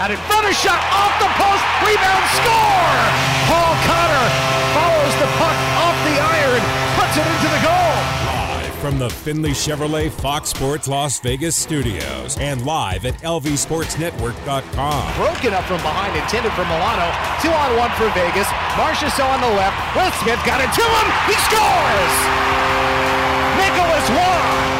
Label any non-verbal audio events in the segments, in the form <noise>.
Out in front of shot off the post. Rebound score. Paul Cotter follows the puck off the iron, puts it into the goal. Live from the Findlay Chevrolet Fox Sports Las Vegas studios and live at lvsportsnetwork.com. Broken up from behind, intended for Milano. Two on one for Vegas. Marchessault on the left. Will Smith got it to him. He scores. Nicholas Waugh.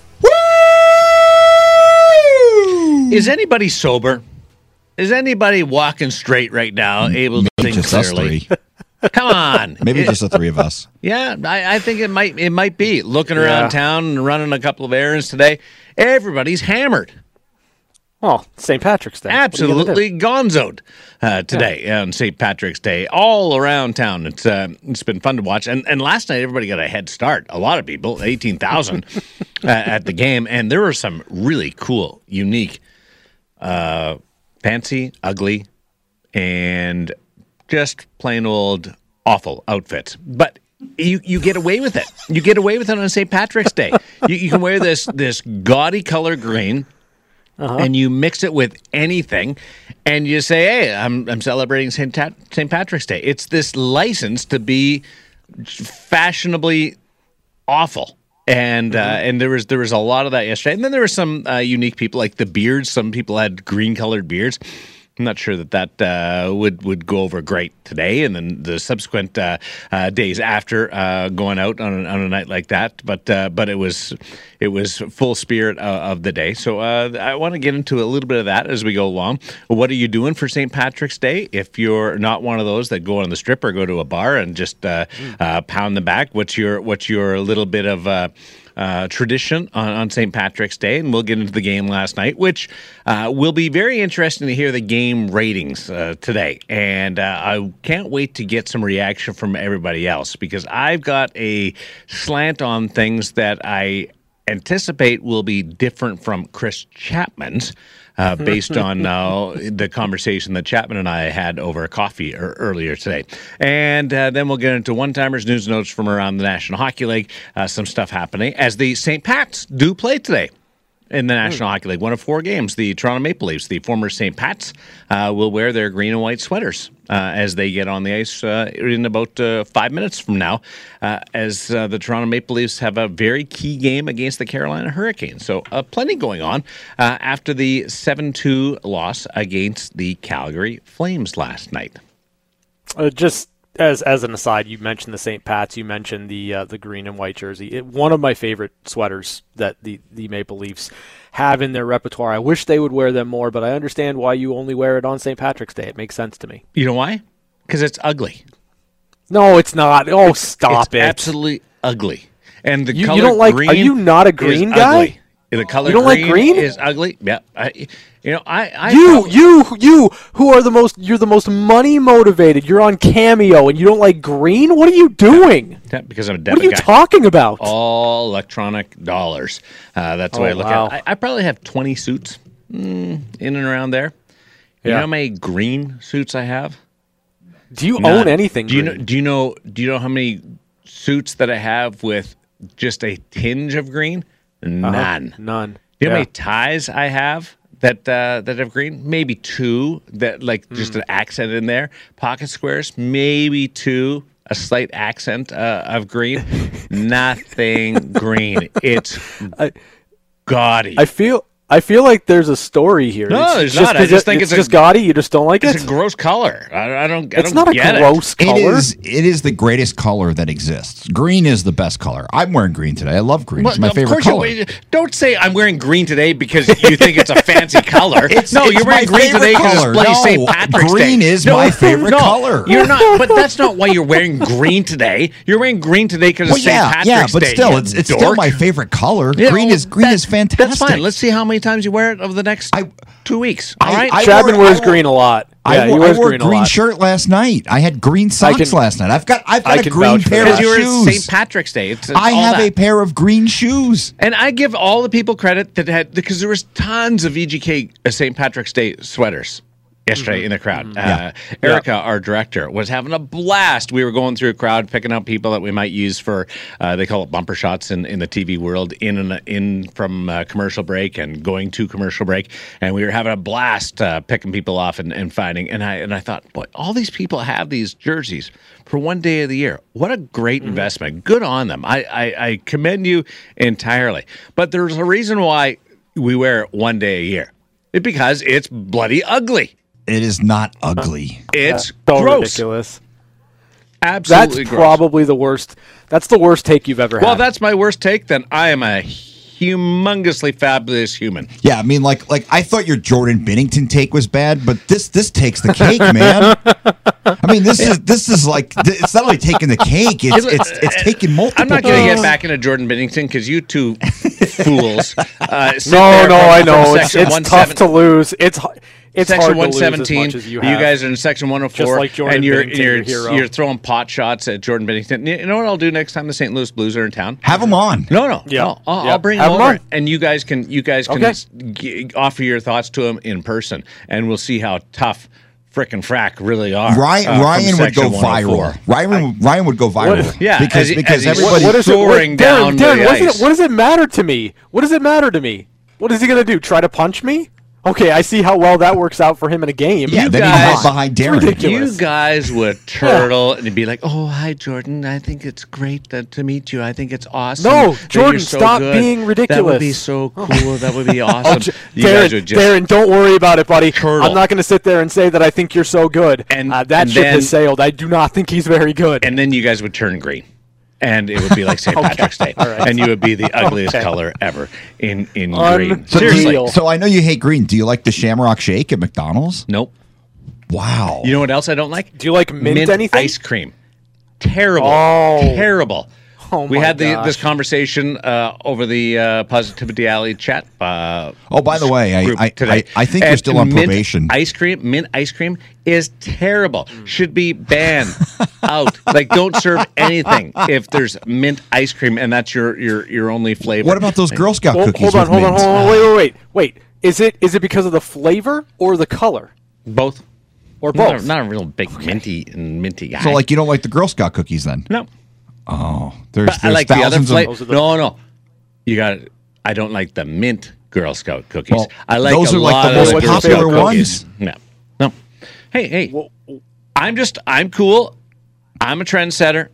Is anybody sober? Is anybody walking straight right now, able to think just us clearly? three. <laughs> Come on, <laughs> Maybe It- just the three of us. yeah. I, I think it might it might be looking around Yeah. town and running a couple of errands today. Everybody's hammered, Well, St. Patrick's Day. What are you gonna do? absolutely gonzoed uh, today on St. Patrick's Day, all around town. It's uh, it's been fun to watch, and and last night everybody got a head start. A lot of people, eighteen thousand <laughs> uh, at the game, and there were some really cool, unique, uh, fancy, ugly, and just plain old awful outfits. But you you get away with it. You get away with it on St. Patrick's Day. You, you can wear this this gaudy color green. And you mix it with anything, and you say, "Hey, I'm I'm celebrating St. Ta- St. Patrick's Day." It's this license to be fashionably awful. And uh, and there was there was a lot of that yesterday, and then there were some uh, unique people like the beards. Some people had green colored beards. I'm not sure that that uh, would would go over great today, and then the subsequent uh, uh, days after uh, going out on a, on a night like that. But uh, but it was it was full spirit uh, of the day. So uh, I want to get into a little bit of that as we go along. What are you doing for St. Patrick's Day? If you're not one of those that go on the strip or go to a bar and just uh, uh, pound the back, what's your what's your little bit of uh, tradition on, on St. Patrick's Day, and we'll get into the game last night, which uh, will be very interesting to hear the game ratings uh, today. And uh, I can't wait to get some reaction from everybody else because I've got a slant on things that I anticipate will be different from Chris Chapman's. Uh, <laughs> based on uh, the conversation that Chapman and I had over coffee er- earlier today. And uh, then we'll get into one timers, news notes from around the National Hockey League, uh, some stuff happening as the St. Pats do play today in the National Hockey League. One of four games. The Toronto Maple Leafs, the former St. Pat's, uh, will wear their green and white sweaters uh, as they get on the ice uh, in about uh, five minutes from now, uh, as uh, the Toronto Maple Leafs have a very key game against the Carolina Hurricanes. So, uh, plenty going on uh, after the 7 2 loss against the Calgary Flames last night. Uh, just as as an aside, you mentioned the St. Pat's. You mentioned the uh, the green and white jersey. It, one of my favorite sweaters that the the Maple Leafs have in their repertoire. I wish they would wear them more, but I understand why you only wear it on St. Patrick's Day. It makes sense to me. You know why? Because it's ugly. No, it's not. Oh, stop it's it! absolutely ugly. And the You- you don't like- Green are you not a green guy? ugly. The color You don't like green, green? is ugly. Yeah, I, you know, I, I you, prob- you, you, who are the most? You're the most money motivated. You're on Cameo, and you don't like green. What are you doing? Yeah, because I'm a What are you guy. talking about? All electronic dollars. Uh, that's the way Oh, I look wow. at it. I, I probably have 20 suits mm, in and around there. You Yeah. know how many green suits I have? Do you None. own anything? Do you know? Do you know? Do you know how many suits that I have with just a tinge of green? None. None. Do you know how many ties I have that uh, that have green? Maybe two that like just an accent in there. Pocket squares, maybe two. A slight accent uh, of green. <laughs> Nothing green. It's gaudy. I feel I feel like there's a story here. No, It's there's just not. I 'cause just it- think it's, it's a- just gaudy. You just don't like it's it. a gross color. I, I don't. I it's don't not a gross It color. is. It is the greatest color that exists. Green is the best color. I'm wearing green today. I love green. Well, it's my of favorite color. You, don't say I'm wearing green today because you think it's a fancy <laughs> color. It's- no, it's you're wearing green today favorite because it's color. bloody No, St. Patrick's green Day. is No, my favorite no, color. You're not, but <laughs> that's not why you're wearing green today. You're wearing green today because well, it's St. yeah, Patrick's yeah, but still, it's it's still my favorite color. You green is green that- is fantastic. That's fine. Let's see how many times you wear it over the next I- two weeks. I- All right. I Chapman wore- wears I green a lot. I Yeah, wore, he wears I wore green, green, a shirt last night. I had green socks can- last night. I've got I've got a green pair of because you were shoes. St. Patrick's Day. It's, it's I have that. a pair of green shoes. And I give all the people credit that had because there was tons of VGK uh, St. Patrick's Day sweaters yesterday in the crowd. Uh, Erica, our director, was having a blast. We were going through a crowd, picking up people that we might use for uh, they call it bumper shots in, in the TV world, in and in from uh, commercial break and going to commercial break, and we were having a blast uh, picking people off and, and finding. And I and I thought, boy, all these people have these jerseys for one day of the year. What a great investment! Good on them. I, I I commend you entirely. But there's a reason why we wear it one day a year. It's because it's bloody ugly. It is not ugly. It's So gross. ridiculous. That's gross. probably the worst. That's the worst take you've ever well, had. Well, that's my worst take. Then I am a humongously fabulous human. Yeah, I mean, like, like I thought your Jordan Binnington take was bad, but this this takes the cake, man. I mean, this is this is like it's not only taking the cake; it's it's it's taking multiple. I'm not going to get back into Jordan Binnington because you two fools. Uh, no, no, I know. It's, it's tough to lose. It's h- it's section hard to lose as 117. much as you guys are in section 104, like and you're Binnington, you're your hero. you're throwing pot shots at Jordan Binnington. You know what I'll do next time the St. Louis Blues are in town? Have them on. No, no, Yeah. no. I'll, Yeah. I'll bring Have him 'em over, on. and you guys can you guys can Okay. s- g- offer your thoughts to him in person, and we'll see how tough frickin' frack really are. Ryan uh, Ryan would go viral. Ryan Ryan would go viral. Yeah, because as he- because as he's- everybody. what- what is it? soaring what, down Darren, the Darren, what, ice. it, what does it matter to me? What does it matter to me? What is he going to do? Try to punch me? Okay, I see how well that works out for him in a game. yeah, you then he guys- hide behind Darren. ridiculous. You guys would <laughs> turtle and be like, "Oh, hi, Jordan. I think it's great that, to meet you. I think it's awesome." No, Jordan, so stop good. being ridiculous. That would be so <laughs> cool. That would be awesome. Oh, J- you Darren, guys would just Darren, don't worry about it, buddy. Turtle. I'm not going to sit there and say that I think you're so good. And- uh, that and ship then- has sailed. I do not think he's very good. and then you guys would turn green. And it would be like St. <laughs> Patrick's Day, and you would be the <laughs> ugliest color ever in in green. So, do you- Seriously, so I know you hate green. Do you like the Shamrock Shake at McDonald's? nope. Wow. You know what else I don't like? Do you like mint anything? ice cream? Terrible. Oh. Terrible. <laughs> Oh we my had the, this conversation uh, over the uh, Positivity Alley chat. Uh, Oh, by the way, I- I- today. I- I think you're still on mint probation. Ice cream, mint ice cream is terrible. Mm. Should be banned <laughs> out. Like, don't serve anything if there's mint ice cream and that's your your your only flavor. what about those Girl Scout Well, cookies hold on, with hold on, mint? hold on. Wait, wait, wait, wait. Is it is it because of the flavor or the color both? or Not both? a, not a real big minty and minty guy. So, like, you don't like the Girl Scout cookies then? no. Oh, there's, But I there's like the other thousands flavors. of. No, no, you got. I don't like the mint Girl Scout cookies. Well, I like those a are like lot the most Girl popular ones. No, no. Hey, hey. I'm just. I'm cool. I'm a trendsetter.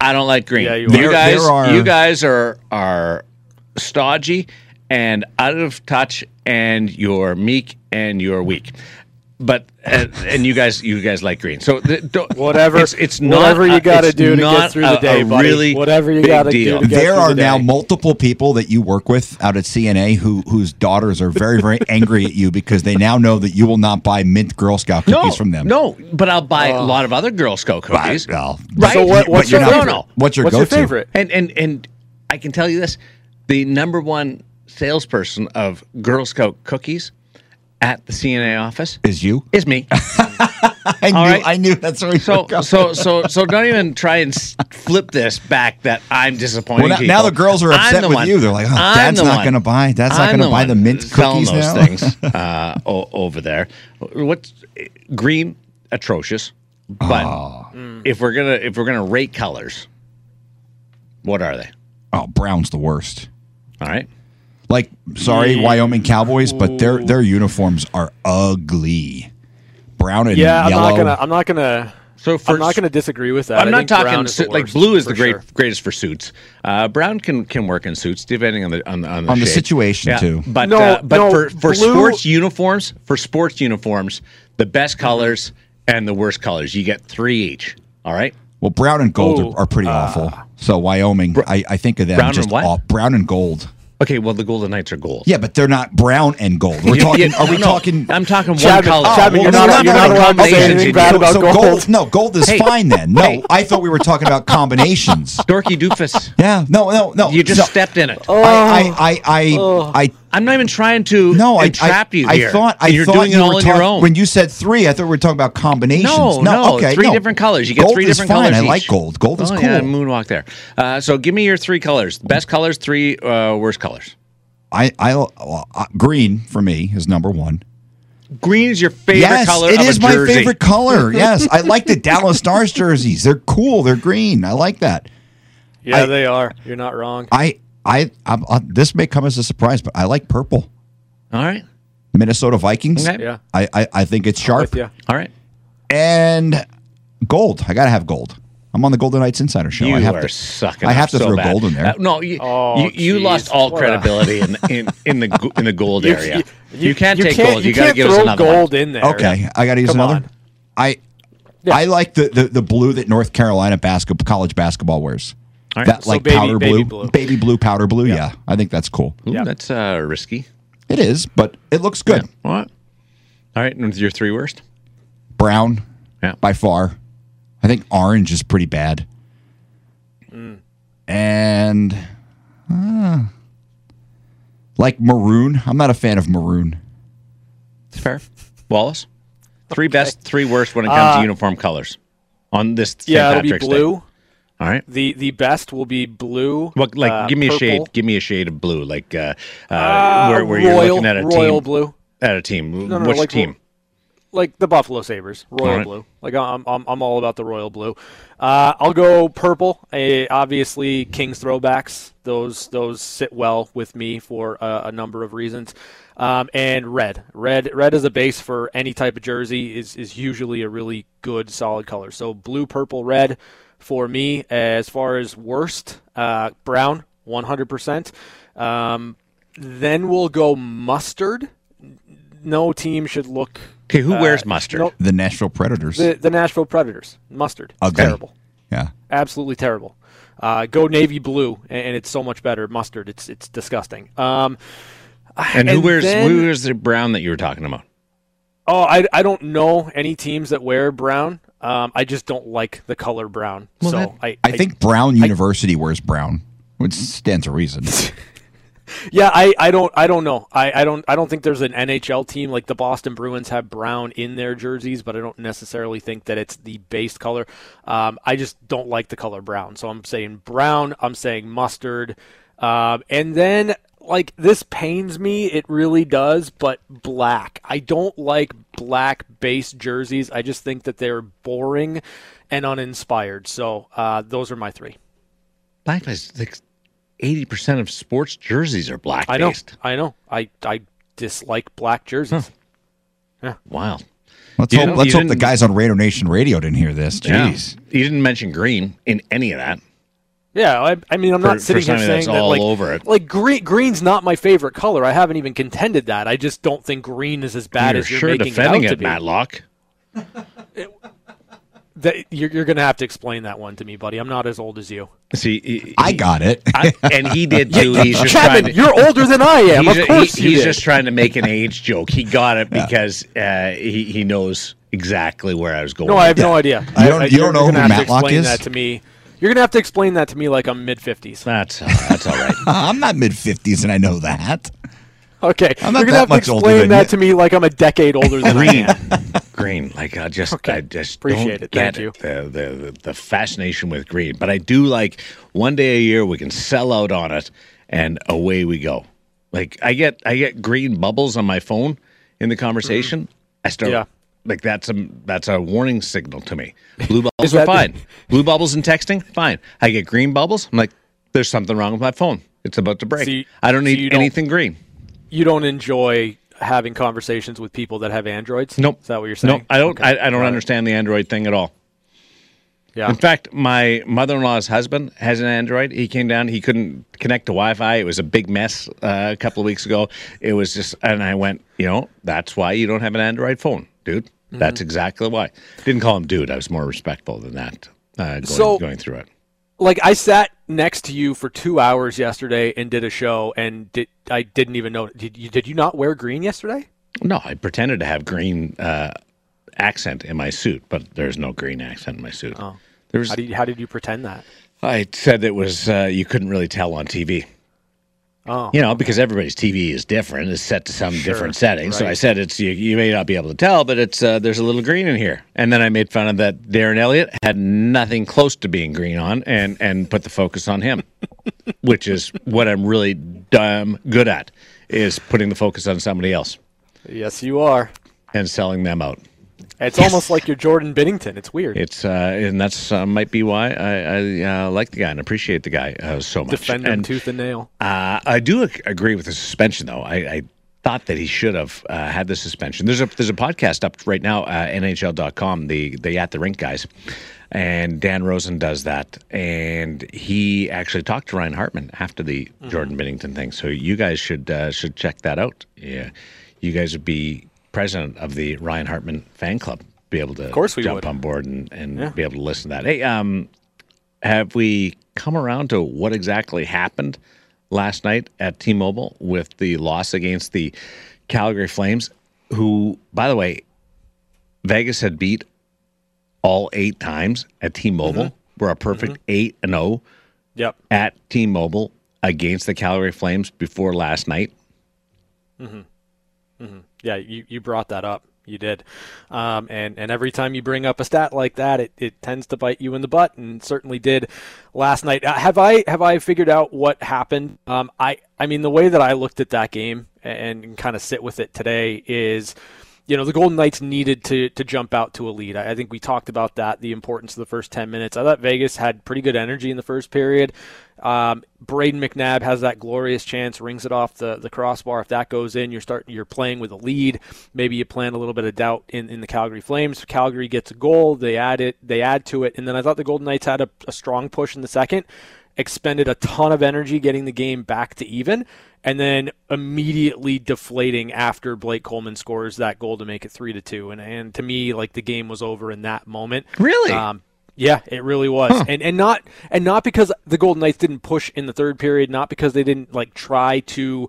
I don't like green. Yeah, you you guys. Are- You guys are are stodgy and out of touch, and you're meek and you're weak. But uh, and you guys, you guys like green. So the, don't, Whatever- It's, it's not. whatever you gotta do to get not through the day, buddy. Really Whatever you gotta do to get There are the now day. multiple people that you work with out at CNA who whose daughters are very very <laughs> angry at you because they now know that you will not buy mint Girl Scout cookies from them. No, but I'll buy a lot of other Girl Scout cookies. Well, Right. So what, but what's your not- favorite? no. What's your what's go-to? your favorite? And and and I can tell you this: the number one salesperson of Girl Scout cookies at the CNA office Is you? is me. <laughs> I knew. Right. I knew that's where you So going. so so so don't even try and flip this back that I'm disappointed. Well, now- now the girls are upset with one- you. They're like, "Oh, I'm Dad's not gonna buy- Dad's not I'm gonna buy the mint cookies those now." things <laughs> uh, over there. What's green? Atrocious. But Oh. if we're gonna if we're gonna rate colors, what are they? oh, brown's the worst. All right. Like, sorry, Wyoming Cowboys, but their their uniforms are ugly. Brown and Yeah, I'm not gonna. I'm not gonna. So for I'm not gonna disagree with that. I'm I not talking is the like blue is the great sure. greatest for suits. Uh, brown can can work in suits depending on the on the on the, On the shade. situation, too. But No, uh, but no, for for blue- sports uniforms for sports uniforms the best colors and the worst colors you get three each. All right. Well, brown and gold are, are pretty awful. So Wyoming, I, I think of them brown and just what? off. Brown and gold. Okay. Well, the Golden Knights are gold. Yeah, but they're not brown and gold. We're <laughs> talking. you- are we no, talking? I'm talking one Chapman- color. Chapman, oh, you're well, not- no, you're no, not no, allowed to say combinations anything bad about so gold. gold. No, gold is Hey, fine then. No, hey. I thought we were talking about combinations. <laughs> Dorky doofus. Yeah, no, no, no. You just no. stepped in it. Oh. I, I, I, I, oh. I I'm not even trying to No, I, entrap I, you I here. thought I you're thought doing you it all were on talk- your own. When you said three, I thought we were talking about combinations. No, no, okay, three no. different colors. You get Gold three is different fine. colors. I like each. gold. Gold is oh, cool. Yeah, moonwalk there. Uh, so give me your three colors. Best colors, three uh, worst colors. I, I, uh, green for me is number one. Green is your favorite yes, color. it of is a my jersey. favorite color. <laughs> Yes, I like the Dallas Stars jerseys. They're cool. They're green. I like that. Yeah, I- they are. You're not wrong. I, I, I'm, uh, this may come as a surprise, but I like purple. All right, Minnesota Vikings. Okay. Yeah. I, I, I think it's sharp. With you. all right. And gold. I gotta have gold. I'm on the Golden Knights Insider Show. You I have are to. sucking. I have to so throw bad. gold in there. Uh, no, you, Oh, you, you lost all What a- credibility in, in in the in the gold <laughs> You- area. you- You, can't you take can't- gold. you You, got to can't give us throw another gold one. in there. Okay, I got to use Come another. on. I Yeah. I like the, the the blue that North Carolina basketball college basketball wears. All right. That So like baby- powder baby blue, blue. baby blue powder blue. Yeah. I think that's cool. Ooh, Yeah. That's uh, risky. It is, but it looks good. What? All right, and your three worst. Brown, Yeah. by far. I think orange is pretty bad. Mm. And uh, like maroon. I'm not a fan of maroon. It's fair. Wallace. Three best, three worst when it comes to uniform colors on this. Uh, Yeah, it'll be Patrick's Day. Blue. All right. The the best will be blue. What like? uh, give me a shade. Give me a shade of blue, like uh, uh, uh, where, where you're looking at a team. royal team. blue, At a team. no, Which like team? like the Buffalo Sabres, royal Alright. blue. Like I'm, I'm I'm all about the royal blue. Uh, I'll go purple. Uh, obviously, Kings throwbacks. Those those sit well with me for uh, a number of reasons. Um, and red, red, red as a base for any type of jersey is is usually a really good solid color. So blue, purple, red for me. As far as worst, uh, brown, 100%. Um, then we'll go mustard. No team should look Okay, who uh, wears mustard? no- The Nashville Predators. the, the Nashville Predators. Mustard. It's Ugly. terrible. yeah. Absolutely terrible. Uh, go navy blue, and, and it's so much better. Mustard. It's it's disgusting. Um, and who and wears then- who wears the brown that you were talking about? oh, I, I don't know any teams that wear brown. Um, I just don't like the color brown. Well, so that- I, I think Brown University wears brown, which stands to reason. <laughs> Yeah, I, I don't I don't know. I, I don't I don't think there's an NHL team like the Boston Bruins have brown in their jerseys, but I don't necessarily think that it's the base color. Um, I just don't like the color brown. So I'm saying brown, I'm saying mustard. Um, and then like this pains me, it really does, but black. I don't like black base jerseys. I just think that they're boring and uninspired. So uh, those are my three. Black is like eighty percent of sports jerseys are black I know. I know. I I dislike black jerseys. Yeah. Wow. Let's You hope. Let's hope the guys on Raider Nation Radio didn't hear this. Yeah. Jeez. You didn't mention green in any of that. Yeah, I, I mean, I'm For- not sitting for here saying that's that all like, over it. like green. Green's not my favorite color. I haven't even contended that. I just don't think green is as bad you're as you're sure making defending it out it, to be. Matlock. <laughs> That, you're you're gonna have to explain that one to me, buddy. I'm not as old as you. See, he- I got it. I- and he did <laughs> too. He's just trying Kevin, to, you're older than I am. <laughs> Of course he- you he's did. just trying to make an age joke. He got it because uh, he he knows exactly where I was going. no, I have no idea. You I- don't- I- you you're- don't know you're gonna who have to Matlock explain is? That to me. You're gonna have to explain that to me like I'm mid fifties. That's uh, that's all right. <laughs> I'm not mid fifties, and I know that. Okay, I'm not you're gonna that have to much older explain than that you. to me like I'm a decade older than I Green, am. <laughs> green. Like I just, Okay. I just Appreciate don't it. get Thank you. The, the the the fascination with green. But I do like one day a year we can sell out on it, and away we go. Like I get I get green bubbles on my phone in the conversation. I start Yeah. Like that's a that's a warning signal to me. Blue <laughs> bubbles are that- fine. Blue bubbles and texting, fine. I get green bubbles. I'm like, there's something wrong with my phone. It's about to break. So you- I don't so need don't- anything green. You don't enjoy having conversations with people that have androids. Nope. Is that what you're saying? No, I don't. Okay. I, I don't Got it. understand the Android thing at all. Yeah. In fact, my mother-in-law's husband has an Android. He came down. He couldn't connect to Wi-Fi. It was a big mess uh, a couple of weeks ago. It was just, and I went, you know, that's why you don't have an Android phone, dude. Mm-hmm. That's exactly why. Didn't call him dude. I was more respectful than that. Uh, going, So- going through it. like I sat next to you for two hours yesterday and did a show, and did I didn't even know. Did you did you not wear green yesterday? No, I pretended to have green uh, accent in my suit, but there's no green accent in my suit. Oh. There was. How did you, how did you pretend that? I said it was. Uh, you couldn't really tell on TV. Oh, You know, because everybody's TV is different, is set to some different settings. So I said it's you, you may not be able to tell, but it's uh, there's a little green in here. And then I made fun of that Darren Elliott had nothing close to being green on, and and put the focus on him, <laughs> which is what I'm really damn good at, is putting the focus on somebody else yes, you are. and selling them out. It's almost like you're Jordan Binnington. It's weird. It's uh, and that's uh, might be why I, I uh, like the guy and appreciate the guy uh, so much. Defend him and tooth and nail. uh, I do agree with the suspension, though. I, I thought that he should have uh, had the suspension. There's a there's a podcast up right now, uh, NHL.com, the the at the rink guys, and Dan Rosen does that, and he actually talked to Ryan Hartman after the Jordan Binnington thing. So you guys should uh, should check that out. Yeah, you guys would be president of the Ryan Hartman fan club. Be able to of course we jump would. on board and, and Yeah. be able to listen to that. Hey, um, have we come around to what exactly happened last night at T-Mobile with the loss against the Calgary Flames, who, by the way, Vegas had beat all eight times at T-Mobile. Mm-hmm. We're a perfect eight and zero Yep. at T-Mobile against the Calgary Flames before last night. Yeah, you, you brought that up. You did. Um, and, and every time you bring up a stat like that, it, it tends to bite you in the butt, and certainly did last night. Uh, have I have I figured out what happened? Um, I I mean, the way that I looked at that game and, and kind of sit with it today is you know, the Golden Knights needed to to jump out to a lead. I, I think we talked about that, the importance of the first 10 minutes. I thought Vegas had pretty good energy in the first period. Um, Brayden McNabb has that glorious chance, rings it off the, the crossbar. If that goes in, you're starting you're playing with a lead. Maybe you plant a little bit of doubt in, in the Calgary Flames. Calgary gets a goal, they add it, they add to it, and then I thought the Golden Knights had a, a strong push in the second expended a ton of energy getting the game back to even, and then immediately deflating after Blake Coleman scores that goal to make it three to two. And and to me, like the game was over in that moment. Really? Um, yeah, it really was, and and not and not because the Golden Knights didn't push in the third period, not because they didn't like try to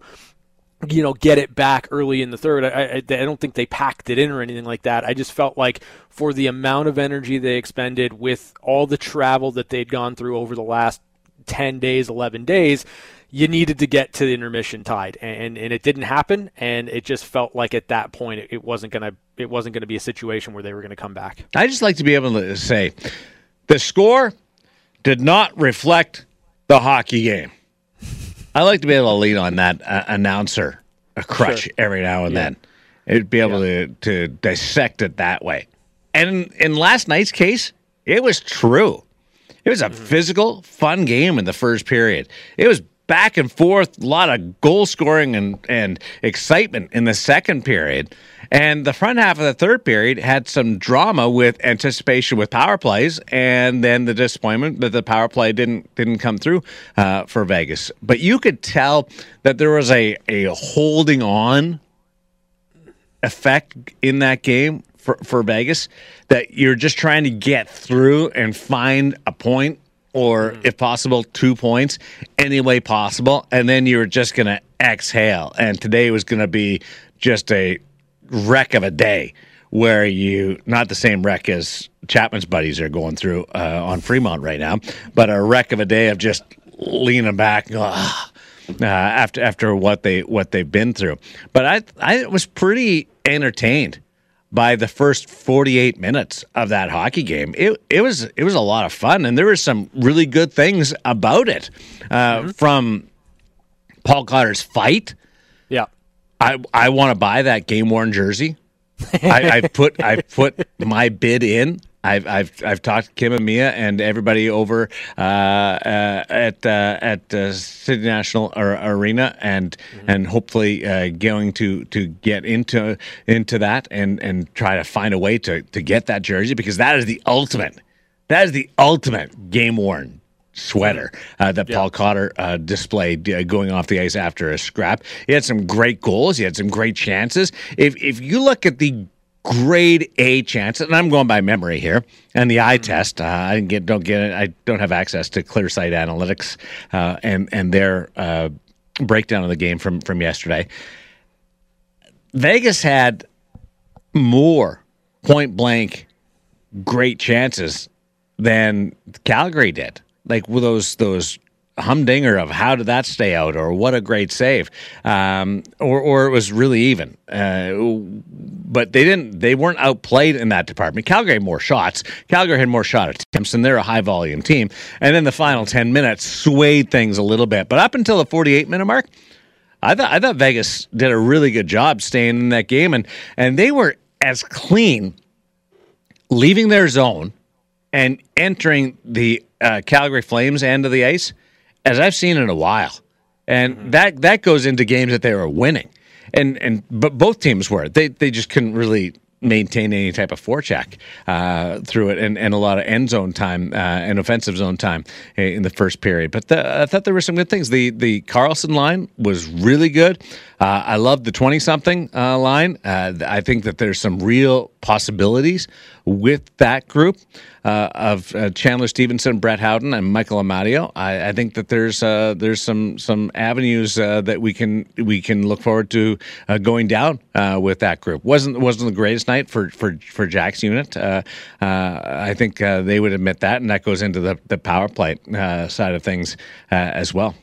you know, get it back early in the third. I, I, I don't think they packed it in or anything like that. I just felt like for the amount of energy they expended with all the travel that they'd gone through over the last 10 days, 11 days, you needed to get to the intermission tied and, and it didn't happen. And it just felt like at that point, it, it wasn't going to, it wasn't going to be a situation where they were going to come back. I just like to be able to say the score did not reflect the hockey game. I like to be able to lean on that uh, announcer a crutch Sure. every now and then. It'd be able to, to dissect it that way. And in, in last night's case, it was true. It was a physical, fun game in the first period. It was back and forth, a lot of goal scoring and, and excitement in the second period. And the front half of the third period had some drama with anticipation with power plays, and then the disappointment that the power play didn't didn't come through uh, for Vegas. But you could tell that there was a a holding on effect in that game for, for Vegas that you're just trying to get through and find a point or, if possible, two points any way possible. And then you're just going to exhale. And today was going to be just a wreck of a day where you, not the same wreck as Chapman's buddies are going through uh, on Fremont right now, but a wreck of a day of just leaning back. going, "Ah." uh, after after what they what they've been through. But I I was pretty entertained by the first 48 minutes of that hockey game. It it was it was a lot of fun, and there were some really good things about it. Uh, From Paul Cotter's fight, Yeah. I I want to buy that game worn jersey. I, I've put I've put my bid in. I've I've I've talked to Kim and Mia and everybody over uh, uh, at uh, at uh, City National Ar- Arena and and hopefully uh, going to to get into into that and and try to find a way to to get that jersey because that is the ultimate that is the ultimate game worn sweater uh, that Paul Cotter uh, displayed uh, going off the ice after a scrap. He had some great goals. He had some great chances. If if you look at the grade A chances, and I'm going by memory here, and the eye test, uh, I didn't get don't get it. I don't have access to ClearSight Analytics uh, and and their uh, breakdown of the game from from yesterday. Vegas had more point blank great chances than Calgary did. Like with those those humdinger of how did that stay out or what a great save. Um, or, or it was really even. Uh, but they didn't they weren't outplayed in that department. Calgary had more shots. Calgary had more shot attempts and they're a high volume team. And then the final 10 minutes swayed things a little bit. But up until the 48 minute mark I thought I thought Vegas did a really good job staying in that game. And and they were as clean leaving their zone and entering the uh, Calgary Flames end of the ice as I've seen in a while, and mm-hmm. that that goes into games that they were winning, and and but both teams were they they just couldn't really maintain any type of forecheck uh, through it and, and a lot of end zone time uh, and offensive zone time in the first period. But the, I thought there were some good things. The the Karlsson line was really good. Uh, I love the 20 something uh, line. Uh, I think that there's some real possibilities with that group uh, of uh, Chandler Stephenson, Brett Howden, and Michael Amadio. I, I think that there's uh, there's some some avenues that we can we can look forward to going down with that group. wasn't wasn't the greatest night for for for Jack's unit. I think they would admit that, and that goes into the the power play side of things as well.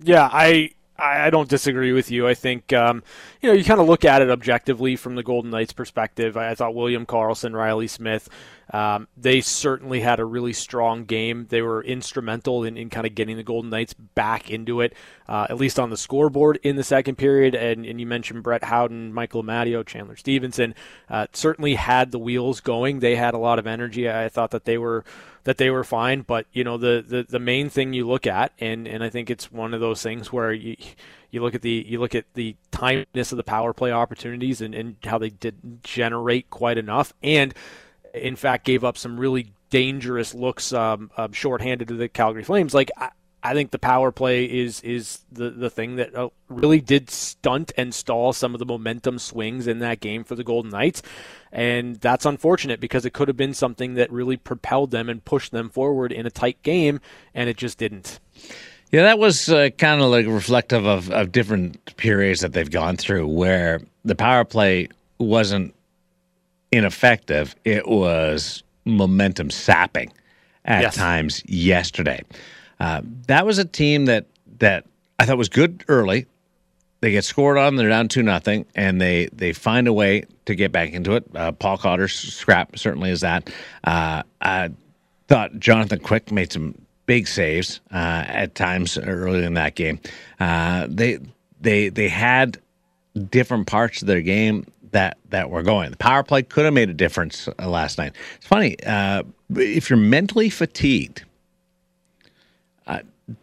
Yeah, I I, don't disagree with you. I think um, you know you kind of look at it objectively from the Golden Knights' perspective. I, I thought William Karlsson, Reilly Smith, um, they certainly had a really strong game. They were instrumental in, in kind of getting the Golden Knights back into it, uh, at least on the scoreboard in the second period. And, and you mentioned Brett Howden, Michael Amadio, Chandler Stephenson, uh, certainly had the wheels going. They had a lot of energy. I thought that they were that they were fine. But you know, the, the the main thing you look at, and and I think it's one of those things where you you look at the you look at the timeliness of the power play opportunities and, and how they didn't generate quite enough, and in fact gave up some really dangerous looks um, um, shorthanded to the Calgary Flames. Like I, I think the power play is is the the thing that uh, really did stunt and stall some of the momentum swings in that game for the Golden Knights, and that's unfortunate because it could have been something that really propelled them and pushed them forward in a tight game, and it just didn't. Yeah, that was uh, kind of like reflective of, of different periods that they've gone through where the power play wasn't ineffective; it was momentum sapping at yes. times yesterday. Uh, that was a team that that I thought was good early. They get scored on, they're down two nothing, and they they find a way to get back into it. Uh, Paul Cotter's scrap certainly is that. Uh, I thought Jonathan Quick made some big saves uh, at times early in that game. Uh, they they they had different parts of their game that that were going. The power play could have made a difference last night. It's funny if you're mentally fatigued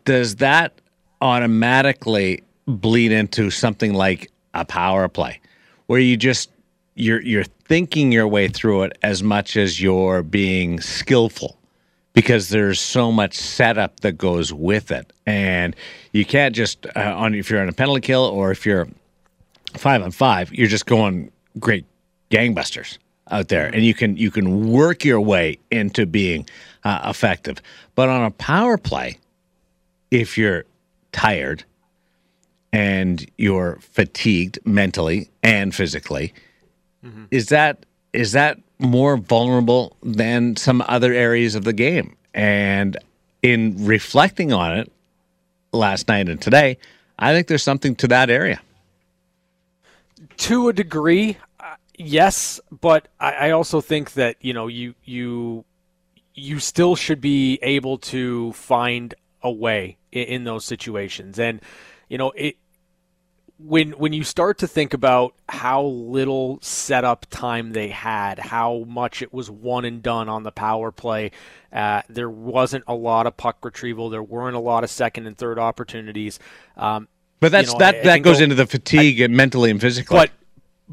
does that automatically bleed into something like a power play, where you just you're you're thinking your way through it as much as you're being skillful? because there's so much setup that goes with it, and you can't just uh, on if you're on a penalty kill or if you're five on five, you're just going great gangbusters out there, and you can you can work your way into being uh, effective. But on a power play, if you're tired and you're fatigued mentally and physically, mm-hmm. is that is that more vulnerable than some other areas of the game? And in reflecting on it last night and today, I think there's something to that area. To a degree, uh, yes, but I, I also think that you know you you you still should be able to find a way in, in those situations. And you know, it when when you start to think about how little setup time they had, how much it was one and done on the power play, uh, there wasn't a lot of puck retrieval. There weren't a lot of second and third opportunities. Um, but that's you know, that I, that I goes go, into the fatigue I, mentally and physically. But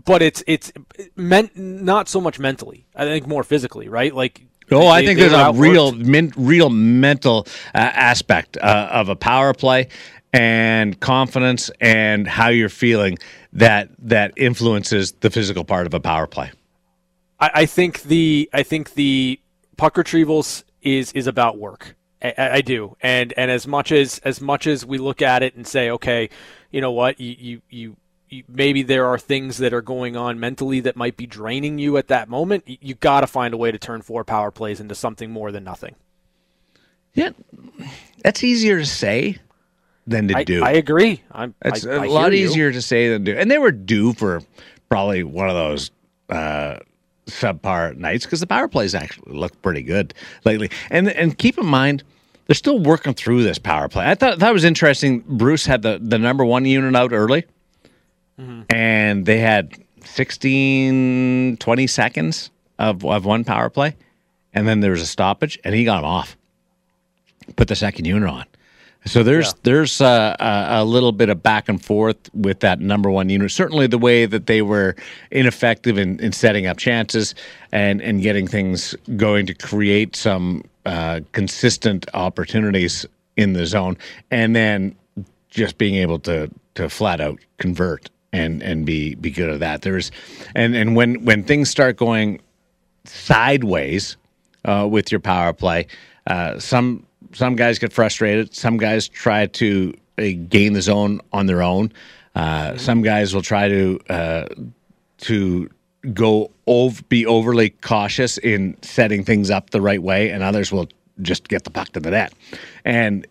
but it's it's meant not so much mentally. I think more physically, right? Like Oh, I think there's a real, min, real mental uh, aspect uh, of a power play and confidence and how you're feeling that that influences the physical part of a power play. I, I think the I think the puck retrievals is is about work. I, I, do, and and as much as as much as we look at it and say, okay, you know what, you you, you maybe there are things that are going on mentally that might be draining you at that moment. You, got to find a way to turn four power plays into something more than nothing. Yeah, that's easier to say than to I, do. I agree. I'm, It's I- a I lot you. easier to say than do. And they were due for probably one of those uh, subpar nights because the power plays actually look pretty good lately. And and keep in mind, they're still working through this power play. I thought that was interesting. Bruce had the, the number one unit out early, and they had 16, 20 seconds of, of one power play. And then there was a stoppage, and he got him off. Put the second unit on. So there's there's uh, a, a little bit of back and forth with that number one unit. Certainly the way that they were ineffective in, in setting up chances and and getting things going to create some uh, consistent opportunities in the zone, and then just being able to to flat out convert and and be be good at that. There's and and when when things start going sideways uh, with your power play. Uh, some some guys get frustrated. Some guys try to uh, gain the zone on their own. Uh, Some guys will try to uh, to go ov- be overly cautious in setting things up the right way, and others will just get the puck to the net. And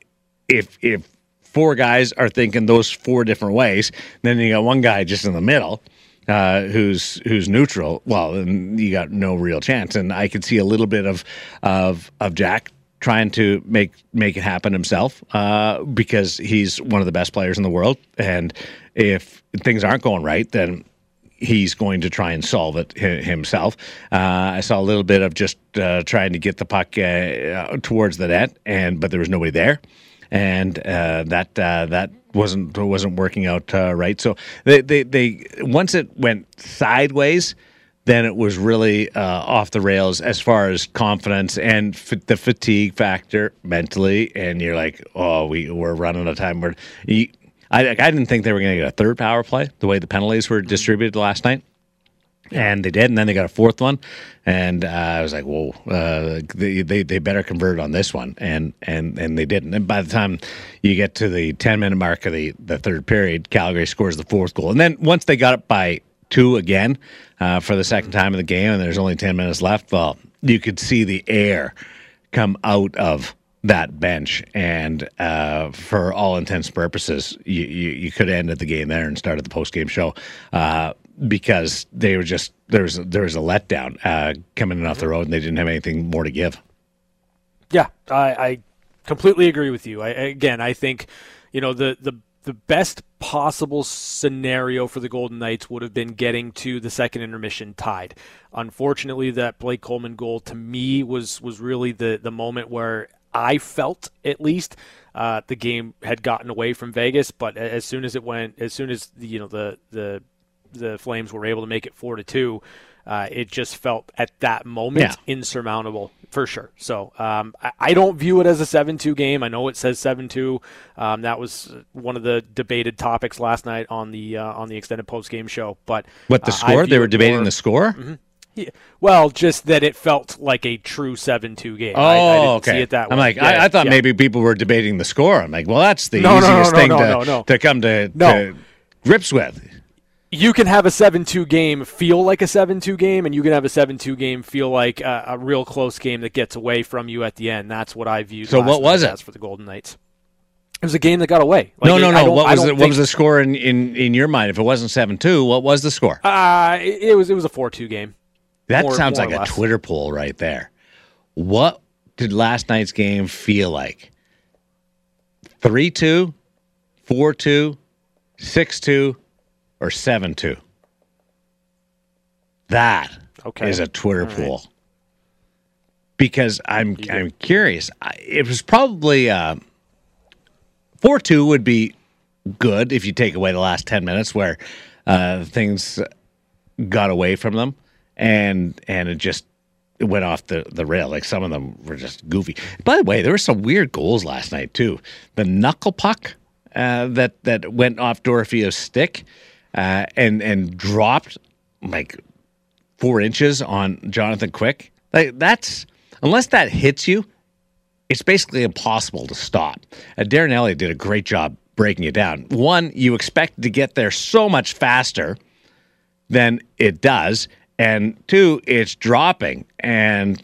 if if four guys are thinking those four different ways, then you got one guy just in the middle uh, who's who's neutral. Well, you got no real chance. And I could see a little bit of of of Jack trying to make make it happen himself uh, because he's one of the best players in the world. And if things aren't going right, then he's going to try and solve it himself. Uh, I saw a little bit of just uh, trying to get the puck uh, towards the net, and but there was nobody there, and uh, that uh, that wasn't wasn't working out uh, right. So they, they they once it went sideways. Then it was really uh, off the rails as far as confidence and f- the fatigue factor mentally. And you're like, oh, we we're running out of time. We're, you, I, I didn't think they were going to get a third power play the way the penalties were distributed last night. And they did, and then they got a fourth one, and uh, I was like, "Whoa, uh, they, they they better convert on this one," and and and they didn't. And by the time you get to the ten minute mark of the the third period, Calgary scores the fourth goal, and then once they got it by two again uh, for the second time of the game, and there's only ten minutes left, well, you could see the air come out of that bench, and uh, for all intents and purposes, you, you you could have ended the game there and started the post game show. Uh, because they were just there was there was a letdown uh, coming in off the road, and they didn't have anything more to give. Yeah, I, I completely agree with you. I, again, I think you know the the the best possible scenario for the Golden Knights would have been getting to the second intermission tied. Unfortunately, that Blake Coleman goal to me was was really the the moment where I felt at least uh, the game had gotten away from Vegas. But as soon as it went, as soon as the, you know the the the Flames were able to make it four to two, uh, it just felt at that moment Yeah. insurmountable for sure. So um, I, I don't view it as a seven-two game. I know it says seven-two. Um, that was one of the debated topics last night on the uh, on the extended post-game show. But What the uh, score? They were debating more- the score. Yeah, well, just that it felt like a true seven-two game. Oh, I, I didn't okay. see it that I'm way. like, Yeah, I, I thought maybe people were debating the score. I'm like, well, that's the No, no, no, easiest no, thing to, to come to, No. to grips with. You can have a 7-2 game feel like a 7-2 game and you can have a 7-2 game feel like a, a real close game that gets away from you at the end that's what i viewed So what was it? as for the golden knights it was a game that got away Like, no, no, no. What was the, what was the score in, in, in your mind? If it wasn't seven two, what was the score? uh, it, it was it was a 4-2 game That more- sounds more like a less. Twitter poll right there. What did last night's game feel like? 3 2, 4 2, 6 2, or 7 2? That is Okay. is a Twitter poll. Because I'm I'm curious. It was probably uh, 4 2 would be good if you take away the last 10 minutes where uh, things got away from them and and it just it went off the, the rail. Like some of them were just goofy. By the way, there were some weird goals last night too. The knuckle puck uh, that that went off Dorofio's stick uh, and and dropped like four inches on Jonathan Quick. Like that's unless that hits you, it's basically impossible to stop. Uh, Darren Elliott did a great job breaking it down. One, you expect to get there so much faster than it does, and two, it's dropping, and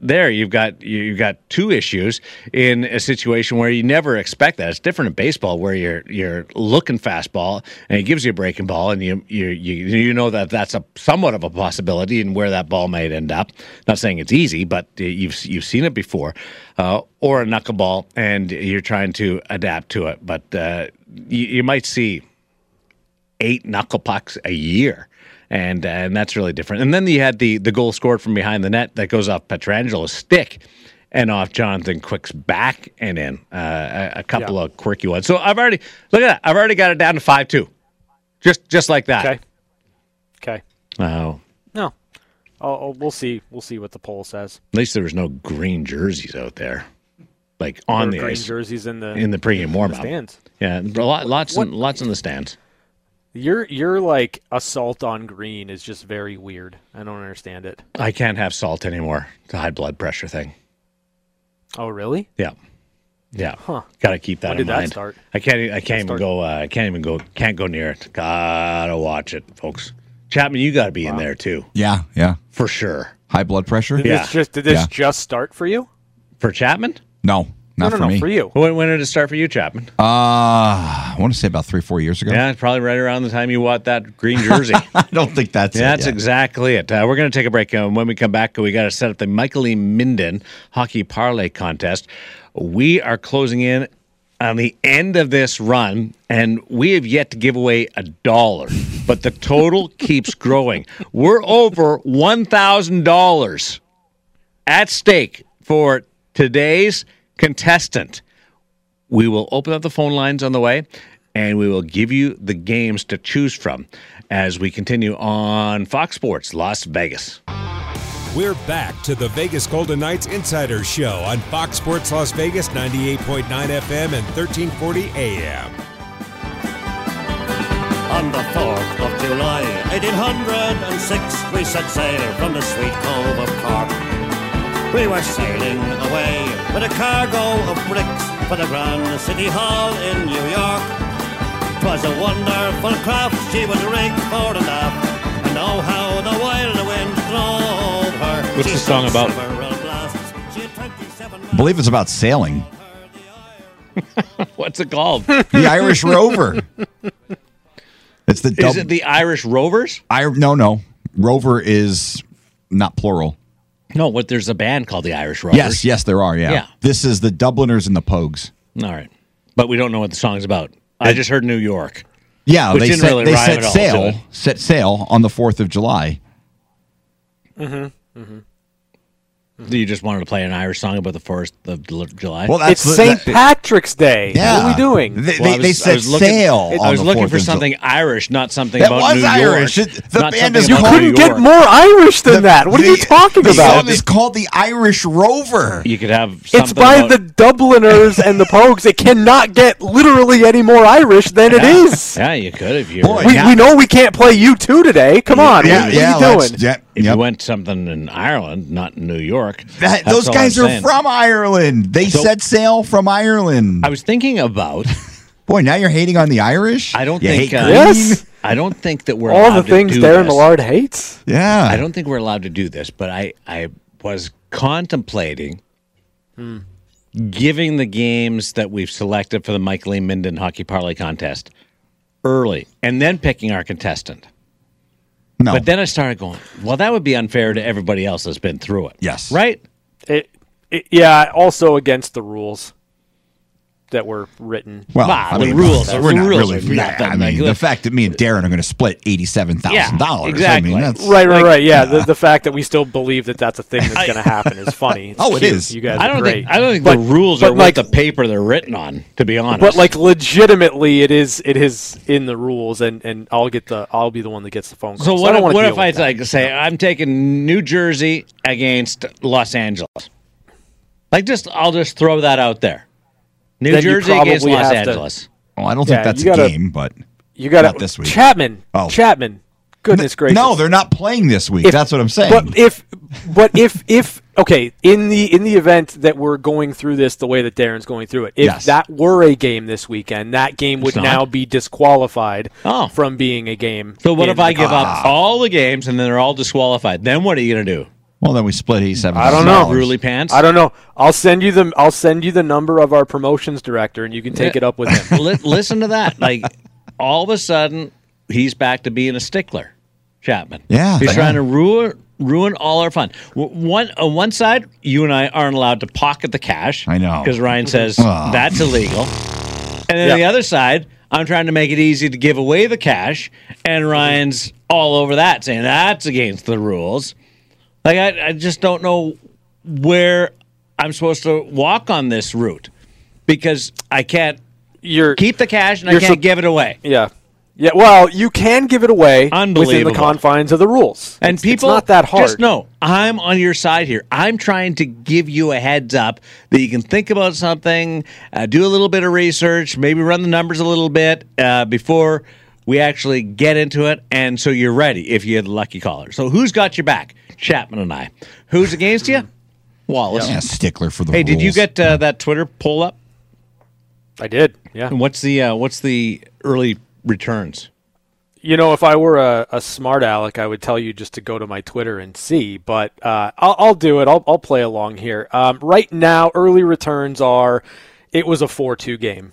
there you've got you've got two issues in a situation where you never expect that. It's different in baseball where you're you're looking fastball and it gives you a breaking ball and you you you, you know that that's a somewhat of a possibility and where that ball might end up. Not saying it's easy, but you've you've seen it before. Uh, or a knuckleball and you're trying to adapt to it, but uh, you, you might see eight knuckle pucks a year and uh, and that's really different. And then you had the the goal scored from behind the net that goes off Pietrangelo's stick and off Jonathan Quick's back and in uh, a, a, couple Yeah. of quirky ones. So I've already look at that. I've already got it down to five two, just just like that. Okay. Okay. Oh, No. Oh, we'll see. We'll see what the poll says. at least there was no green jerseys out there, like on the green ice jerseys in the in the pregame warm up. stands. Yeah, a lot, lots What- in, lots in the stands. Your your like assault on green is just very weird. I don't understand it. I can't have salt anymore. The high blood pressure thing. Oh really? Yeah. Yeah. Huh. Got to keep that When in did that mind. start? I can't. I can't even start? go. Uh, I can't even go. Can't go near it. Gotta watch it, folks. Chapman, you got to be in there too, Yeah, yeah. for sure. High blood pressure? Did Yeah. this just did this Yeah. just start for you? For Chapman, No, not no, no, for no, me. for you. when, when did it start for you, Chapman? Uh, I want to say about three, four years ago. yeah, probably right around the time you bought that green jersey. <laughs> I don't think that's it. That's yet. exactly it. Uh, we're going to take a break. Uh, when we come back, we got to set up the Michael E. Minden Hockey Parlay Contest. We are closing in on the end of this run, and we have yet to give away a dollar, but the total <laughs> keeps growing. We're over $1,000 at stake for today's contestant. We will open up the phone lines on the way and we will give you the games to choose from as we continue on Fox Sports Las Vegas. We're back to the Vegas Golden Knights Insider Show on Fox Sports Las Vegas 98.9 FM and 1340 AM. On the 4th of July, 1806, we set sail from the sweet cove of Cork. We were sailing away with a cargo of bricks for the Grand City Hall in New York. 'Twas a wonderful craft, she was rigged fore and aft, and oh how the wild wind drove her. What's She the song about? several blasts. She had 27 I believe it's about sailing. <laughs> What's it called? The Irish Rover. It's the Is it the Irish Rovers? I no no. Rover is not plural. No, what there's a band called the Irish Rovers. Yes, yes, there are. Yeah. Yeah. This is the Dubliners and the Pogues. All right. But we don't know what the song's about. I just heard New York. Yeah, Which they didn't set, really they rhyme set at all, sail did it? set sail on the fourth of July. Mm-hmm, mm-hmm. Mm-hmm. You just wanted to play an Irish song about the 4th of July? Well, It's that's the- St. that- Patrick's Day. Yeah. What are we doing? They, Well, I they, they was- I set was looking- sail. I was the looking for of Ju- something Irish, not something That about was New York. Irish. It- the not band is you about called- New couldn't get York. more Irish than that. What are you talking the about? song is called the Irish Rover. You could have something It's by about- the Dubliners and the <laughs> Pogues. It cannot get literally any more Irish than it Yeah. is. Yeah, you could if you Boy, We, Yeah. we know we can't play you two today. Come on, yeah, what, yeah, what are you let's- doing? Yeah, If yep. you went something in Ireland, not in New York. That- those guys I'm are saying. from Ireland. They So- set sail from Ireland. I was thinking about. <laughs> Boy, now you're hating on the Irish. I don't You think. hate Uh. Yes. I don't think that we're All allowed the things to do Darren. Millard hates. Yeah, I don't think we're allowed to do this, but I I was contemplating giving the games that we've selected for the Michael E. Minden Hockey Parlay Contest early, and then picking our contestant. No, But then I started going, well, that would be unfair to everybody else that's been through it. Yes. Right? It, it, yeah, also against the rules that were written. well, Bah, I the mean, rules we're the not rules really. are yeah, nothing. I mean, Like, the fact that me and Darren are going to split eighty-seven thousand dollars. Yeah, exactly. I mean, that's Right, right, Like- right. Yeah, the, the fact that we still believe that that's a thing that's going to happen is funny. <laughs> It's Oh, it cute. is. You guys I don't great. think I don't think But- the rules are like, worth the paper they're written on. To be honest, But like legitimately, it is it is in the rules, and, and I'll get the I'll be the one that gets the phone call. So I what, don't if, what if I with that. like say I'm taking New Jersey against Los Angeles? Like just I'll just throw that out there. New Then Jersey against Los have to- Angeles. well, I don't Yeah, think that's you a gotta- game, but You got Not this week. Chapman. Oh. Chapman. Goodness gracious. no, they're not playing this week. If- that's what I'm saying. But if, but if, if, okay, in the in the event that we're going through this the way that Darren's going through it, if Yes. that were a game this weekend, that game would now be disqualified Oh. from being a game. So what if I give contest. up ah. all the games and then they're all disqualified? Then what are you going to do? Well, then we split eighty-seven. I don't know. Ruly pants. I don't know. I'll send you the I'll send you the number of our promotions director, and you can take Yeah. it up with him. <laughs> Li- listen to that. Like all of a sudden, he's back to being a stickler. Chapman. Yeah, he's yeah. trying to ruin ruin all our fun. One on one side, you and I aren't allowed to pocket the cash. I know. because Ryan says Oh. that's illegal. And then Yeah. the other side, I'm trying to make it easy to give away the cash, and Ryan's all over that, saying that's against the rules. Like I, I just don't know where I'm supposed to walk on this route because I can't You're keep the cash and I can't sup- give it away. yeah. Yeah, well, you can give it away within the confines of the rules. And It's- people, it's not that hard. Just know I'm on your side here. I'm trying to give you a heads up that you can think about something, uh, do a little bit of research, maybe run the numbers a little bit uh, before we actually get into it, and so you're ready if you had the lucky caller. So who's got your back? Chapman and I. Who's against you? Wallace. Yeah, stickler for the Hey, did you get uh, that Twitter poll up? I did. Yeah. And what's the uh, what's the early returns? You know, if I were a, a smart aleck, I would tell you just to go to my Twitter and see. But uh, I'll, I'll do it. I'll, I'll play along here. Um, right now, early returns are it was a four-two game.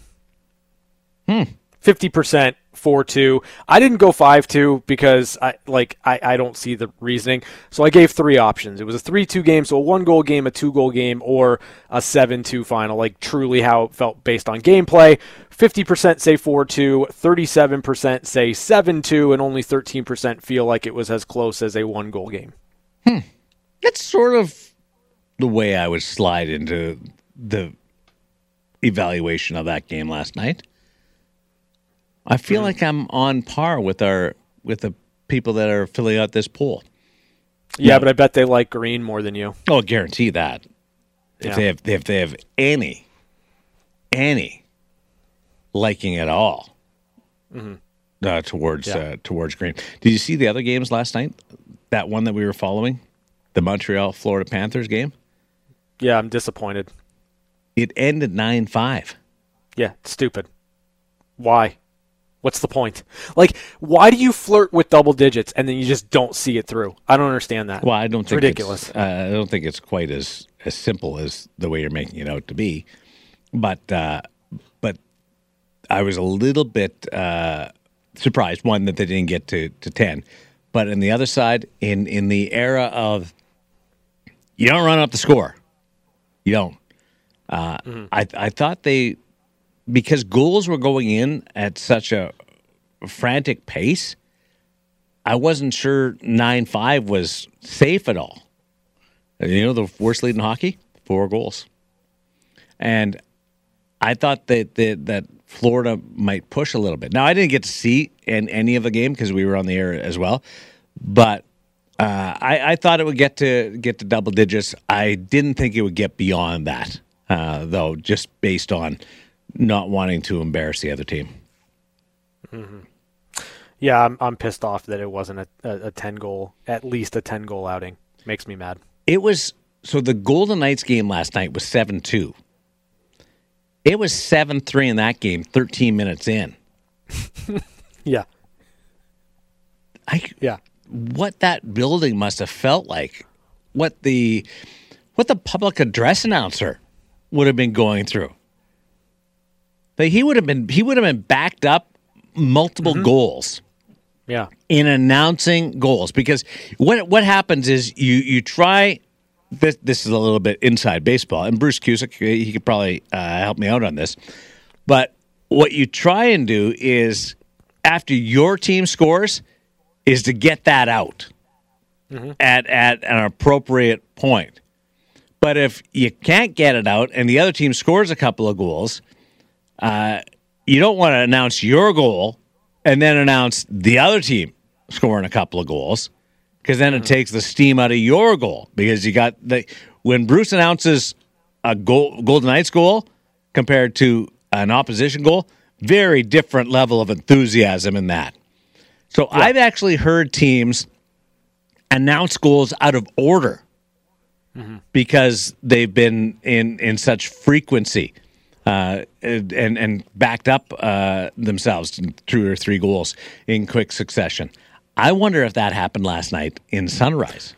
Hmm. 50% 4-2. I didn't go 5-2 because I like I, I don't see the reasoning. So I gave three options. It was a 3-2 game, so a one goal game, a two goal game or a 7-2 final, like truly how it felt based on gameplay. 50% say 4-2, 37% say 7-2 and only 13% feel like it was as close as a one goal game. Hmm. That's sort of the way I would slide into the evaluation of that game last night. I feel like I'm on par with our with the people that are filling out this poll. Yeah, but I bet they like green more than you. Oh, I guarantee that. If Yeah. they have if they have any any liking at all uh, towards Yeah. uh, towards green. Did you see the other games last night? That one that we were following, the Montreal Florida Panthers game. Yeah, I'm disappointed. It ended nine five. Yeah, stupid. Why? What's the point? Like, why do you flirt with double digits and then you just don't see it through? I don't understand that. Well, I don't It's think ridiculous. It's, uh, I don't think it's quite as as simple as the way you're making it out to be. But uh, but I was a little bit uh, surprised one that they didn't get to to ten. But on the other side, in in the era of you don't run up the score, you don't. Uh, I I thought they because goals were going in at such a frantic pace. I wasn't sure nine five was safe at all. You know the worst lead in hockey, four goals, and I thought that that, that Florida might push a little bit. Now I didn't get to see in any of the game because we were on the air as well, but uh, I, I thought it would get to get to double digits. I didn't think it would get beyond that, uh, though, just based on not wanting to embarrass the other team. Mm-hmm. yeah, I'm, I'm pissed off that it wasn't a, a, a 10 goal, at least a 10 goal outing. Makes me mad. It was so the Golden Knights game last night was seven two. It was seven three in that game, thirteen minutes in. <laughs> Yeah. I Yeah. what that building must have felt like, what the what the public address announcer would have been going through. But he would have been he would have been backed up multiple goals. Yeah. in announcing goals because what what happens is you you try this this is a little bit inside baseball and Bruce Cusick he could probably uh, help me out on this but what you try and do is after your team scores is to get that out at at an appropriate point but if you can't get it out and the other team scores a couple of goals uh, you don't want to announce your goal and then announce the other team scoring a couple of goals because then it takes the steam out of your goal because you got the when Bruce announces a goal Golden Knights goal compared to an opposition goal, very different level of enthusiasm in that. So I've actually heard teams announce goals out of order because they've been in in such frequency uh, and and backed up uh, themselves two or three goals in quick succession. I wonder if that happened last night in Sunrise.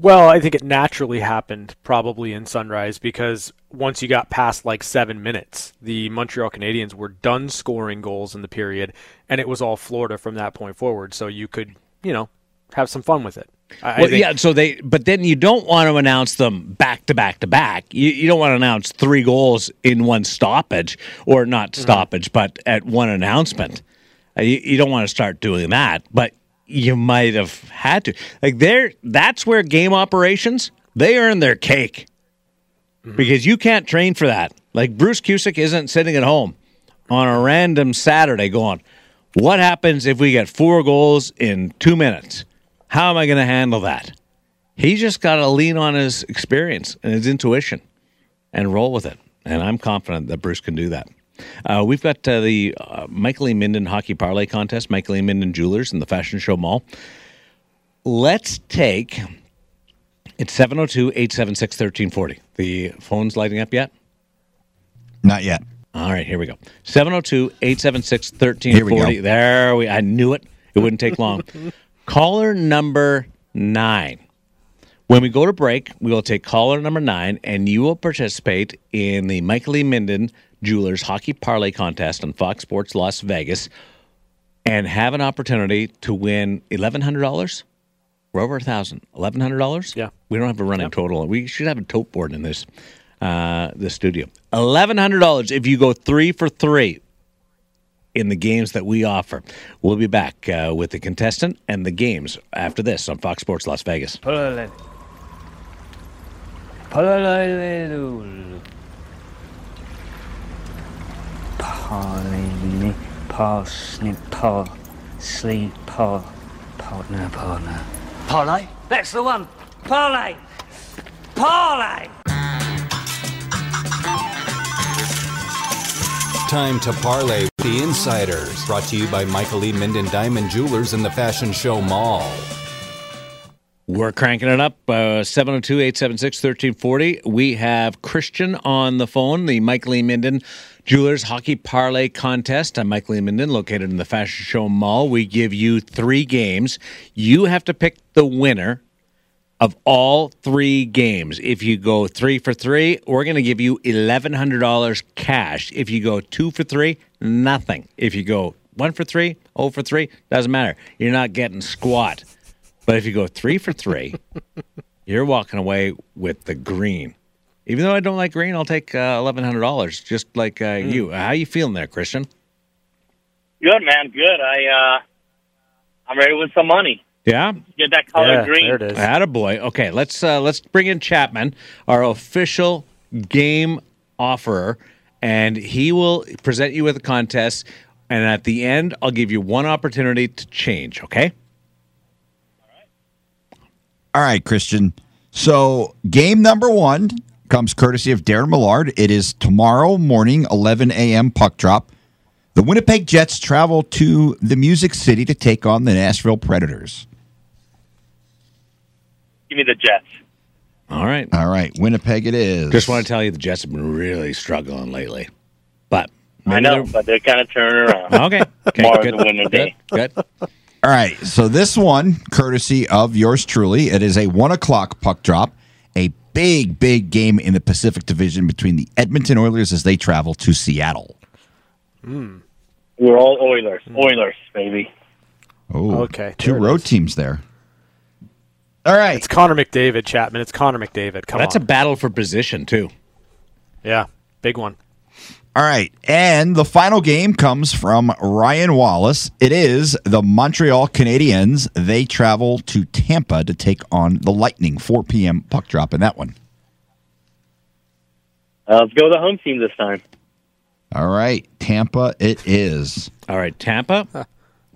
Well, I think it naturally happened probably in Sunrise because once you got past like seven minutes, the Montreal Canadiens were done scoring goals in the period, and it was all Florida from that point forward. So you could, you know, have some fun with it. I, Well, think- yeah. So they, but then you don't want to announce them back to back to back. You, you don't want to announce three goals in one stoppage, or not Mm-hmm. stoppage, but at one announcement. Uh, you, you don't want to start doing that, but you might have had to. Like there, that's where game operations they earn their cake Mm-hmm. because you can't train for that. Like Bruce Cusick isn't sitting at home on a random Saturday going, "What happens if we get four goals in two minutes? How am I going to handle that?" He's just got to lean on his experience and his intuition and roll with it. And I'm confident that Bruce can do that. Uh, we've got uh, the uh, Michael E. Minden Hockey Parlay Contest, Michael E. Minden Jewelers in the Fashion Show Mall. Let's take it's 702 876 1340. The phone's lighting up yet? Not yet. All right, here we go. 702 876 1340. There we I knew it. It wouldn't take long. <laughs> caller number nine. When we go to break, we will take caller number nine, and you will participate in the Michael E. Minden Jewelers Hockey Parlay Contest on Fox Sports Las Vegas and have an opportunity to win $1,100. We're over a thousand. Eleven hundred dollars. Yeah. we don't have a running total. We should have a tote board in this uh, this studio. Eleven hundred dollars if you go three for three in the games that we offer. We'll be back uh, with the contestant and the games after this on Fox Sports Las Vegas. Polele. Polele. Polini. Parsnip. Par. Sleep. Par. Partner. Partner. Parlay. That's the one. Parlay. Parlay. Time to parlay with the insiders. Brought to you by Michael E. Minden Diamond Jewelers in the Fashion Show Mall. We're cranking it up. uh, 702 876 1340. We have Christian on the phone, the Michael E. Minden Jewelers Hockey Parlay Contest. I'm Michael E. Minden, located in the Fashion Show Mall. We give you three games. You have to pick the winner of all three games. If you go three for three, we're going to give you $1,100 cash. If you go two for three, nothing. If you go one for three, oh for three, doesn't matter. You're not getting squat. But if you go three for three, <laughs> you're walking away with the green. Even though I don't like green, I'll take uh, $1,100, just like uh, you. How you feeling there, Christian? Good man, good. I uh I'm ready with some money. Yeah? Get that color yeah, green. there it is. Attaboy. Okay, let's uh, let's bring in Chapman, our official game offerer, and he will present you with a contest. And at the end, I'll give you one opportunity to change. Okay? All right, Christian. So game number one comes courtesy of Darren Millard. It is tomorrow morning, 11 a.m. puck drop. The Winnipeg Jets travel to the Music City to take on the Nashville Predators. Give me the Jets. All right. All right, Winnipeg it is. Just want to tell you the Jets have been really struggling lately, but I know, they're- but they're kind of turning around. <laughs> Okay. Okay. Tomorrow's good. the winner good. day. Good. All right, so this one, courtesy of yours truly, it is a one o'clock puck drop, a big, big game in the Pacific Division between the Edmonton Oilers as they travel to Seattle. Hmm. We're all Oilers. Oilers, baby. Oh, Okay, two road is. teams there. All right, It's Connor McDavid, Chapman. It's Connor McDavid. Come That's a battle for position too. yeah, big one. all right, and the final game comes from Ryan Wallace. It is the Montreal Canadiens. They travel to Tampa to take on the Lightning. 4 p.m. puck drop in that one. Uh, let's go with the home team this time. All right, Tampa it is. All right, Tampa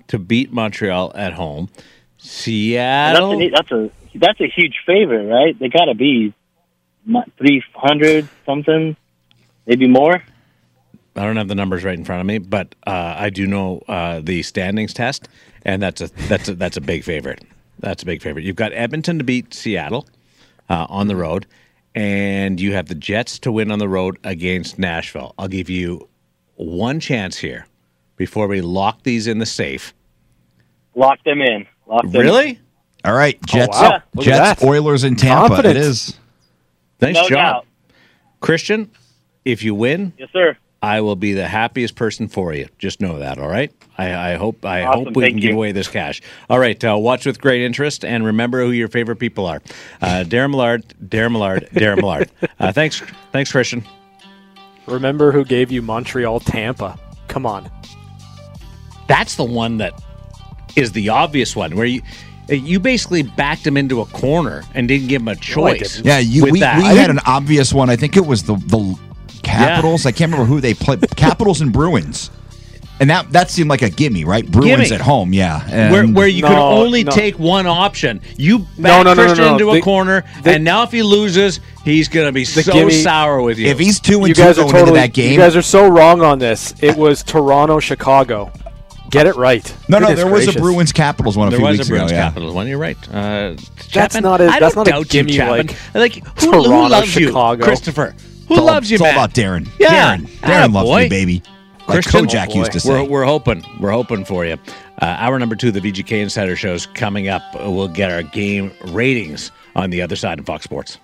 to beat Montreal at home. And That's Seattle. a, that's a that's a huge favor, right? They got to be three hundred something, maybe more. I don't have the numbers right in front of me, but uh, I do know uh, the standings test, and that's a that's a, that's a big favorite. That's a big favorite. You've got Edmonton to beat Seattle uh, on the road, and you have the Jets to win on the road against Nashville. I'll give you one chance here before we lock these in the safe. Lock them in. Lock them In. Really? All right, Jets, wow. Jets, that. Oilers, in Tampa. Confident. It is. Nice No job, doubt. Christian. If you win, Yes, sir. I will be the happiest person for you. Just know that, all right? I, I hope I Awesome, hope we thank can give away this cash. All right, uh, watch with great interest and remember who your favorite people are. Uh, Darren Millard, Darren Millard, Darren Millard. Uh, thanks, thanks, Christian. Remember who gave you Montreal Tampa? Come on. That's the one that is the obvious one where you Uh, you basically backed him into a corner and didn't give him a choice. didn't. Yeah, you, we, we had an obvious one. I think it was the the Capitals. I can't remember who they played. <laughs> Capitals and Bruins. And that that seemed like a gimme, right? Bruins Gimme. at home, yeah. And where, where you could only no. take one option. You back No, no, no, no, Christian no. into a corner, the- and now if he loses, he's going to be so gimme- sour with you. if he's two and You two guys are going totally. into that game, You guys are so wrong on this. It <laughs> was Toronto, Chicago. Get it right. no, no, Goodness there was a. Bruins Capitals one a there few was weeks a Bruins ago. Yeah. Capitals one. You're right. Uh, Chapman, not a- I that's don't not a doubt you, gimme Chapman. like Like, who, who Toronto, loves Chicago. you, Christopher? Who It's all- loves you, It's all man? about Darren. Yeah. Darren. Darren loves Attaboy. me, baby. Like Christian, Kojak oh boy. used to say. We're, we're hoping. We're hoping for you. Uh, hour number two, the VGK Insider Show is coming up. We'll get our game ratings on the other side of Fox Sports.